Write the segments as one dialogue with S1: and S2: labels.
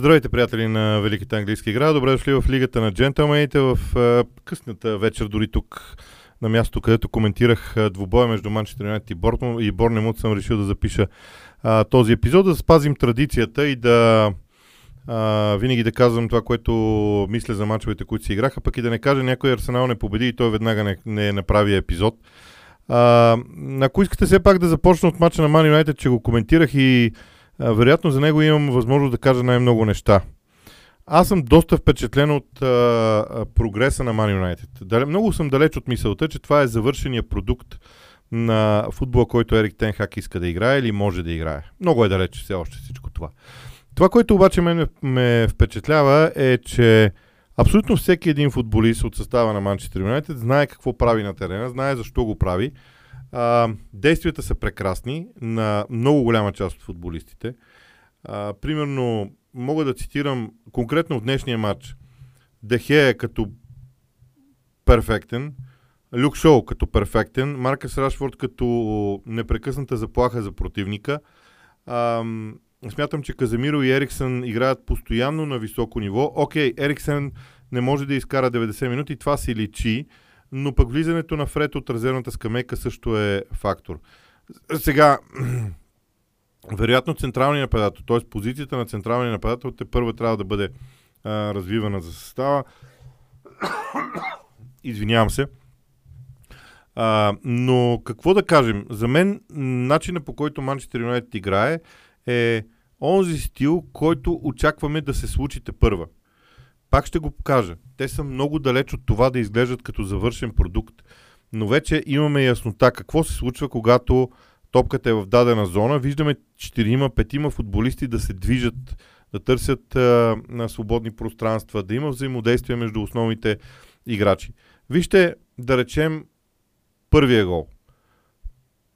S1: Здравейте, приятели на Великата английска игра. Добре дошли в Лигата на джентълмените в късната вечер, дори тук на място, където коментирах двубоя между Манчестър Юнайтед и, Бортман, и Борнемут, съм решил да запиша uh, този епизод, да спазим традицията и да uh, винаги да казвам това, което мисля за мачовете, които си играха, пък и да не кажа някой Арсенал не победи и той веднага не, не направи епизод. Uh, ако искате все пак да започна от мача на Ман Юнайтед, че го коментирах и вероятно за него имам възможност да кажа най-много неща. Аз съм доста впечатлен от а, прогреса на Man United. много съм далеч от мисълта, че това е завършения продукт на футбола, който Ерик Тенхак иска да играе или може да играе. Много е далеч все още всичко това. Това, което обаче мен ме впечатлява е, че абсолютно всеки един футболист от състава на Манчестър Юнайтед знае какво прави на терена, знае защо го прави а, действията са прекрасни на много голяма част от футболистите. А, примерно, мога да цитирам конкретно от днешния матч. Дехе е като перфектен, Люк Шоу като перфектен, Маркъс Рашфорд като непрекъсната заплаха за противника. А, смятам, че Каземиро и Ериксън играят постоянно на високо ниво. Окей, Ериксън не може да изкара 90 минути, това си личи но пък влизането на Фред от резервната скамейка също е фактор. Сега, вероятно централния нападател, т.е. позицията на централния нападател те първо трябва да бъде а, развивана за състава. Извинявам се. А, но какво да кажем? За мен начинът по който Манчестър Юнайтед играе е онзи стил, който очакваме да се случите първа. Пак ще го покажа. Те са много далеч от това да изглеждат като завършен продукт, но вече имаме яснота какво се случва, когато топката е в дадена зона. Виждаме 4-5 футболисти да се движат, да търсят а, на свободни пространства, да има взаимодействие между основните играчи. Вижте, да речем, първия гол.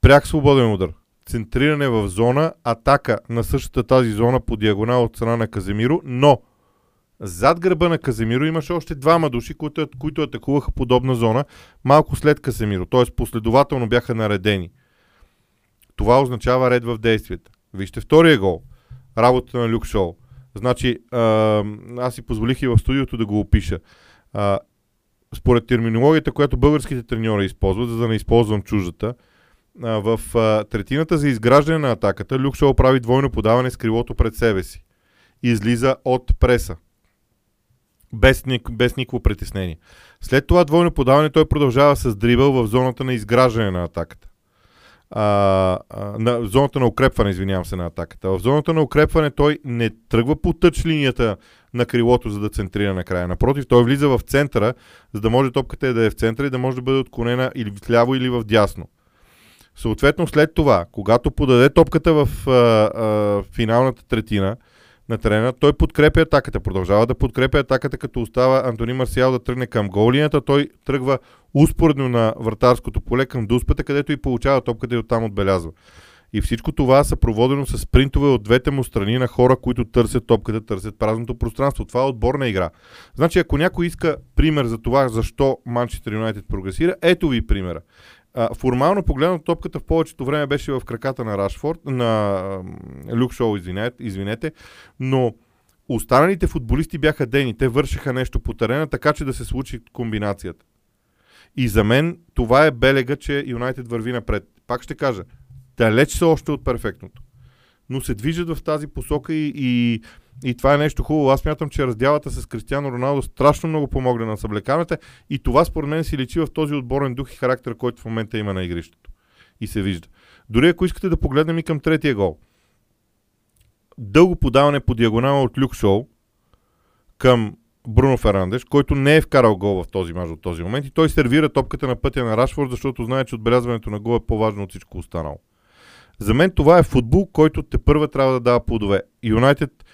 S1: Пряк свободен удар. Центриране в зона, атака на същата тази зона по диагонал от страна на Каземиро, но зад гърба на Каземиро имаше още двама души, които, които атакуваха подобна зона малко след Каземиро, т.е. последователно бяха наредени. Това означава ред в действията. Вижте втория гол. Работата на Люк Шоу. Значи, аз си позволих и в студиото да го опиша. А, според терминологията, която българските треньори използват, за да не използвам чуждата, а, в а, третината за изграждане на атаката Люк Шоу прави двойно подаване с крилото пред себе си. Излиза от преса без, без никакво притеснение. След това двойно подаване той продължава с дрибъл в зоната на изграждане на атаката. А, а, на зоната на укрепване, извинявам се, на атаката. В зоната на укрепване той не тръгва по тъч линията на крилото, за да центрира накрая. Напротив, той влиза в центъра, за да може топката да е в центъра и да може да бъде отклонена или в ляво, или в дясно. Съответно, след това, когато подаде топката в а, а, финалната третина, на терена. Той подкрепя атаката, продължава да подкрепя атаката, като остава Антони Марсиал да тръгне към голинията. Той тръгва успоредно на вратарското поле към дуспата, където и получава топката и оттам отбелязва. И всичко това са проводено с спринтове от двете му страни на хора, които търсят топката, търсят празното пространство. Това е отборна игра. Значи, ако някой иска пример за това, защо Манчестър Юнайтед прогресира, ето ви примера. Формално погледнато топката в повечето време беше в краката на Рашфорд, на Люк Шоу, извинете, извинете, но останалите футболисти бяха дени. Те вършиха нещо по терена, така че да се случи комбинацията. И за мен това е белега, че Юнайтед върви напред. Пак ще кажа, далеч са още от перфектното. Но се движат в тази посока и, и и това е нещо хубаво. Аз мятам, че раздялата с Кристиано Роналдо също много помогна на съблеканата и това според мен си личи в този отборен дух и характер, който в момента има на игрището. И се вижда. Дори ако искате да погледнем и към третия гол. Дълго подаване по диагонала от Люк Шоу към Бруно Ферандеш, който не е вкарал гол в този мач от този момент и той сервира топката на пътя на Рашфорд, защото знае, че отбелязването на гол е по-важно от всичко останало. За мен това е футбол, който те първа трябва да дава плодове. Юнайтед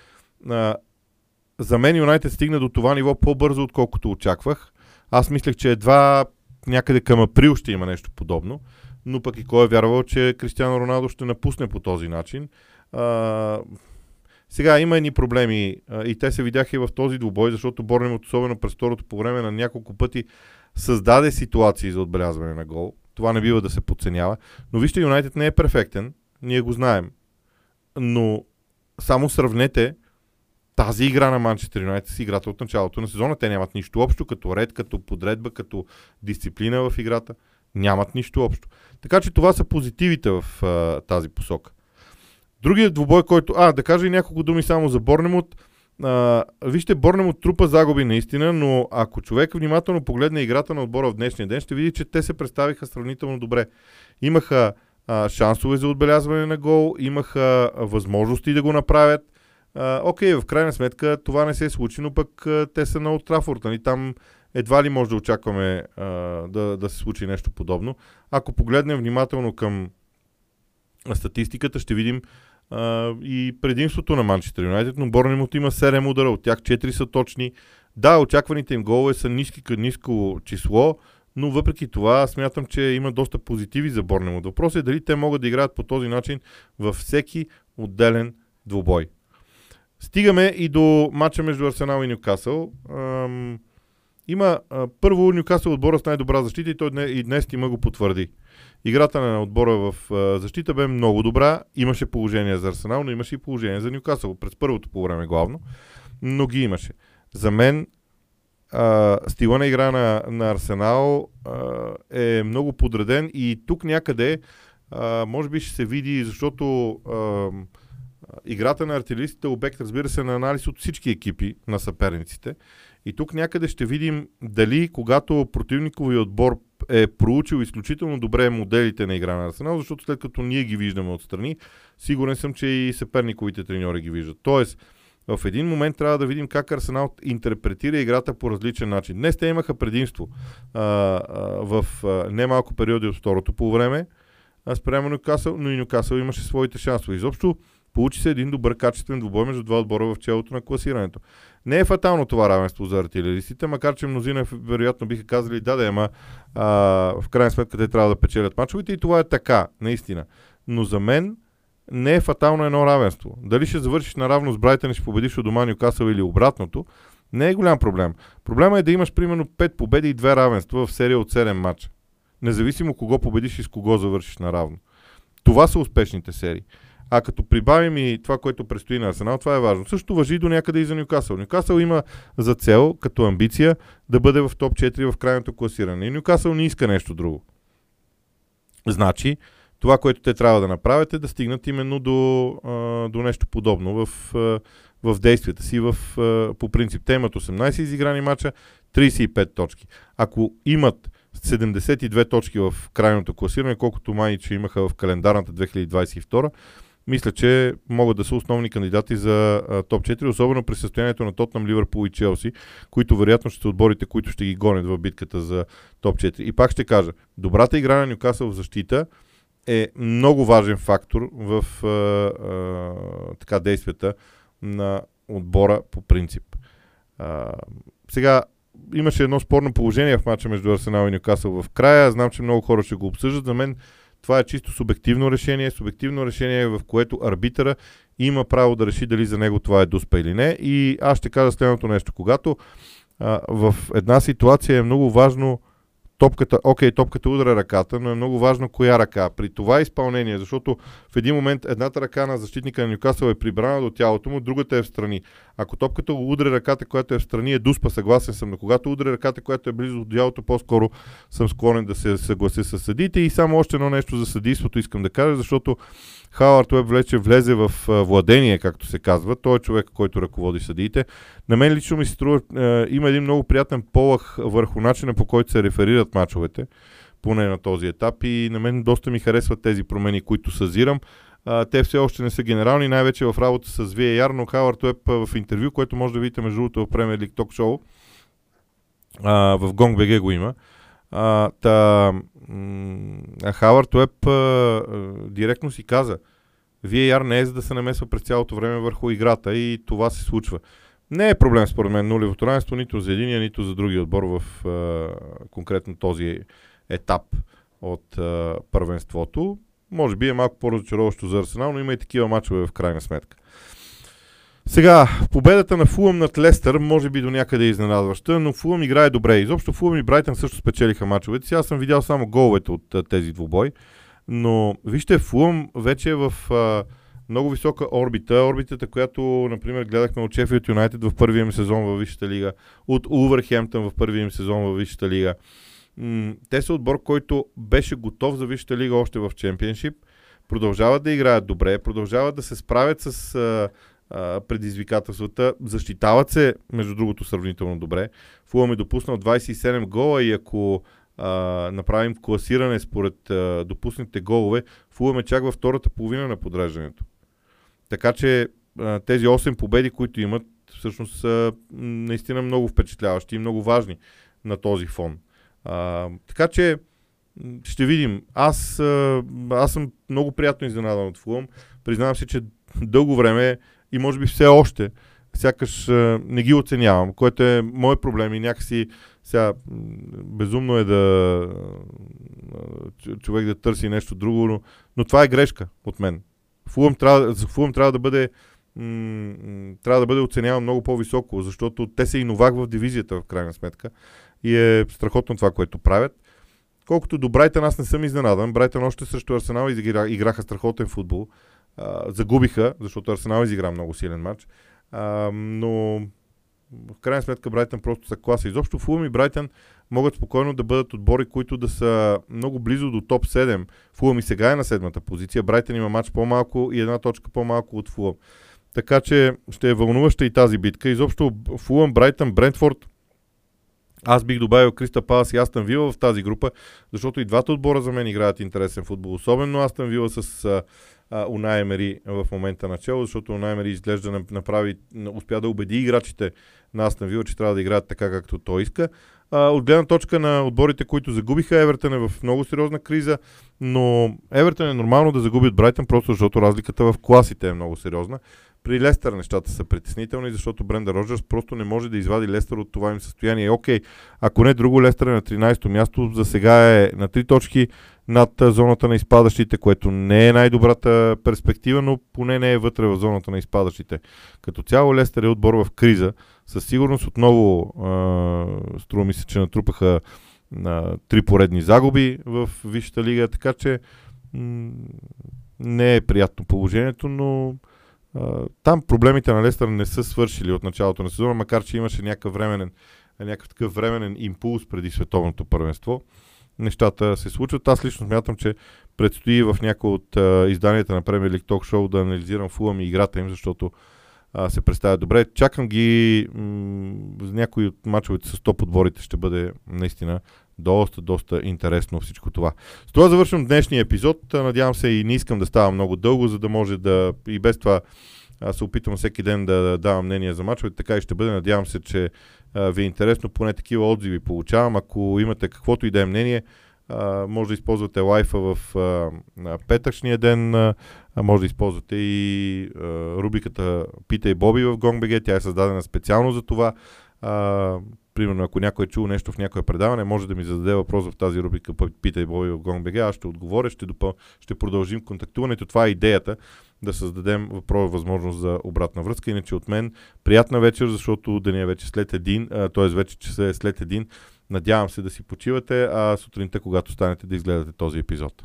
S1: за мен Юнайтед стигна до това ниво по-бързо, отколкото очаквах. Аз мислех, че едва някъде към април ще има нещо подобно, но пък и кой е вярвал, че Кристиано Роналдо ще напусне по този начин. А, сега има едни проблеми а, и те се видяха и в този двубой, защото от особено през второто по време на няколко пъти, създаде ситуации за отбелязване на гол. Това не бива да се подценява. Но вижте, Юнайтед не е перфектен, ние го знаем. Но само сравнете тази игра на Манчестър Юнайтед с играта от началото на сезона. Те нямат нищо общо, като ред, като подредба, като дисциплина в играта. Нямат нищо общо. Така че това са позитивите в а, тази посока. Другият двубой, който... А, да кажа и няколко думи само за Борнемот. А, вижте, Борнемот трупа загуби наистина, но ако човек внимателно погледне играта на отбора в днешния ден, ще види, че те се представиха сравнително добре. Имаха а, шансове за отбелязване на гол, имаха възможности да го направят. А, окей, в крайна сметка това не се е случи, но пък а, те са на Отрафорд. Нали? Там едва ли може да очакваме а, да, да се случи нещо подобно. Ако погледнем внимателно към статистиката, ще видим и предимството на Манчестър Юнайтед, но Борнемут има 7 удара, от тях 4 са точни. Да, очакваните им голове са ниски ниско число, но въпреки това смятам, че има доста позитиви за Борнемут. Въпросът е дали те могат да играят по този начин във всеки отделен двубой. Стигаме и до матча между Арсенал и Нюкасъл. Ам, има а, първо Нюкасъл отбора с най-добра защита и той дне, и днес има го потвърди. Играта на отбора в а, защита бе много добра. Имаше положение за Арсенал, но имаше и положение за Нюкасъл. През първото по време главно. Но ги имаше. За мен а, стила на игра на, на Арсенал а, е много подреден и тук някъде а, може би ще се види, защото а, играта на артилеристите е обект, разбира се, на анализ от всички екипи на съперниците. И тук някъде ще видим дали, когато противникови отбор е проучил изключително добре моделите на игра на Арсенал, защото след като ние ги виждаме отстрани, сигурен съм, че и съперниковите треньори ги виждат. Тоест, в един момент трябва да видим как Арсенал интерпретира играта по различен начин. Днес те имаха предимство а, а, в а, немалко периоди от второто по време спрямо Нюкасъл, но и Нюкасъл имаше своите шансове. Изобщо получи се един добър качествен двубой между два отбора в челото на класирането. Не е фатално това равенство за артилеристите, макар че мнозина вероятно биха казали да, да, ама а, в крайна сметка те трябва да печелят мачовете и това е така, наистина. Но за мен не е фатално едно равенство. Дали ще завършиш наравно с Брайтън и ще победиш от дома Нюкасъл или обратното, не е голям проблем. Проблема е да имаш примерно 5 победи и 2 равенства в серия от 7 мача. Независимо кого победиш и с кого завършиш наравно. Това са успешните серии. А като прибавим и това, което предстои на Арсенал, това е важно. Също въжи до някъде и за Нюкасъл. Нюкасъл има за цел, като амбиция, да бъде в топ 4 в крайното класиране. И Нюкасъл не иска нещо друго. Значи, това, което те трябва да направят е да стигнат именно до, до нещо подобно в, в действията си. В, по принцип, те имат 18 изиграни мача, 35 точки. Ако имат 72 точки в крайното класиране, колкото май, че имаха в календарната 2022, мисля, че могат да са основни кандидати за а, топ 4, особено при състоянието на Тотнам, Ливърпул и Челси, които вероятно ще са отборите, които ще ги гонят в битката за топ 4. И пак ще кажа, добрата игра на Нюкасъл в защита е много важен фактор в а, а, така действията на отбора по принцип. А, сега, имаше едно спорно положение в матча между Арсенал и Нюкасъл в края. Знам, че много хора ще го обсъждат. За мен това е чисто субективно решение, субективно решение, в което арбитъра има право да реши дали за него това е дуспа или не. И аз ще кажа следното нещо. Когато а, в една ситуация е много важно топката, окей, топката удара ръката, но е много важно коя ръка. При това изпълнение, защото в един момент едната ръка на защитника на Нюкасъл е прибрана до тялото му, другата е в страни. Ако топката удари ръката, която е в страни, е дуспа, съгласен съм, но когато удари ръката, която е близо до тялото, по-скоро съм склонен да се съглася с съдите. И само още едно нещо за съдийството искам да кажа, защото Хауърд Уеб влече влезе в владение, както се казва. Той е човек, който ръководи съдиите. На мен лично ми се струва, е, има един много приятен полах върху начина по който се реферират мачовете, поне на този етап. И на мен доста ми харесват тези промени, които съзирам. Те все още не са генерални, най-вече в работа с VAR, но Хауърд Уеб в интервю, което може да видите между другото в Premier League Talk Show, в GongBG го има. А, та, а Хауърд Уеб директно си каза, VAR не е за да се намесва през цялото време върху играта и това се случва. Не е проблем според мен нулевото равенство нито за единия, нито за другия отбор в а, конкретно този етап от а, първенството. Може би е малко по-разочароващо за Арсенал, но има и такива мачове в крайна сметка. Сега, победата на Фулъм над Лестър може би до някъде е изненадваща, но Фулъм играе добре. Изобщо Фулъм и Брайтън също спечелиха мачовете. Аз съм видял само головете от тези двубой. Но вижте, Фулъм вече е в а, много висока орбита. Орбитата, която, например, гледахме от Шефилд Юнайтед в първия им сезон във Висшата лига, от Увърхемптън в първия им сезон във Висшата лига. М- те са отбор, който беше готов за Висшата лига още в Чемпионшип. Продължават да играят добре, продължават да се справят с а, а, предизвикателствата, защитават се, между другото, сравнително добре. Фулъм е допуснал 27 гола и ако а, направим класиране според а, допуснатите голове, Фулъм е чак във втората половина на подреждането. Така че а, тези 8 победи, които имат, всъщност са наистина много впечатляващи и много важни на този фон. А, така че ще видим. Аз, аз съм много приятно изненадан от Фулъм. Признавам си, че дълго време и може би все още сякаш не ги оценявам, което е мой проблем и някакси сега безумно е да човек да търси нещо друго, но, но това е грешка от мен. Фулъм трябва, Фулъм трябва да бъде трябва да бъде оценяван много по-високо, защото те са и новак в дивизията в крайна сметка и е страхотно това, което правят. Колкото до Брайтън, аз не съм изненадан. Брайтън още срещу Арсенал играха страхотен футбол. А, загубиха, защото Арсенал изигра много силен матч. А, но в крайна сметка Брайтън просто са класа. Изобщо Фулъм и Брайтън могат спокойно да бъдат отбори, които да са много близо до топ 7. Фулъм и сега е на седмата позиция. Брайтън има матч по-малко и една точка по-малко от Фулъм. Така че ще е вълнуваща и тази битка. Изобщо Фулъм, Брайтън, Брентфорд аз бих добавил Криста Палас и Астън Вила в тази група, защото и двата отбора за мен играят интересен футбол. Особено Астън Вила с а, Унай Емери в момента начало, защото Унай Емери изглежда да направи, успя да убеди играчите на Астън Вила, че трябва да играят така както той иска. От гледна точка на отборите, които загубиха, Евертън е в много сериозна криза, но Евертън е нормално да загуби от Брайтън, просто защото разликата в класите е много сериозна. При Лестър нещата са притеснителни, защото Бренда Роджерс просто не може да извади Лестър от това им състояние. Окей, ако не друго, Лестър е на 13-то място, за сега е на 3 точки над зоната на изпадащите, което не е най-добрата перспектива, но поне не е вътре в зоната на изпадащите. Като цяло Лестър е отбор в криза. Със сигурност отново струва ми се, че натрупаха на три поредни загуби в Висшата лига, така че м- не е приятно положението, но там проблемите на Лестър не са свършили от началото на сезона, макар че имаше някакъв временен, някакъв такъв временен импулс преди световното първенство. Нещата се случват. Аз лично смятам, че предстои в някои от а, изданията на Premier League Talk Show да анализирам Фулъм и играта им, защото а, се представя добре. Чакам ги, м- някои от мачовете с топ отборите ще бъде наистина доста, доста интересно всичко това. С това завършвам днешния епизод. Надявам се и не искам да става много дълго, за да може да и без това аз се опитвам всеки ден да давам мнение за мачовете, така и ще бъде. Надявам се, че а, ви е интересно, поне такива отзиви получавам. Ако имате каквото и да е мнение, може да използвате лайфа в а, петъчния ден, а, може да използвате и а, рубриката Питай Боби в GongBG, тя е създадена специално за това. А, примерно, ако някой е чул нещо в някое предаване, може да ми зададе въпрос в тази рубрика Питай Боби в GongBG, аз ще отговоря, ще, допъл... ще продължим контактуването. Това е идеята, да създадем въпрос, възможност за обратна връзка. Иначе от мен приятна вечер, защото деня вече след един, т.е. вече часа е след един. Надявам се да си почивате, а сутринта, когато станете да изгледате този епизод.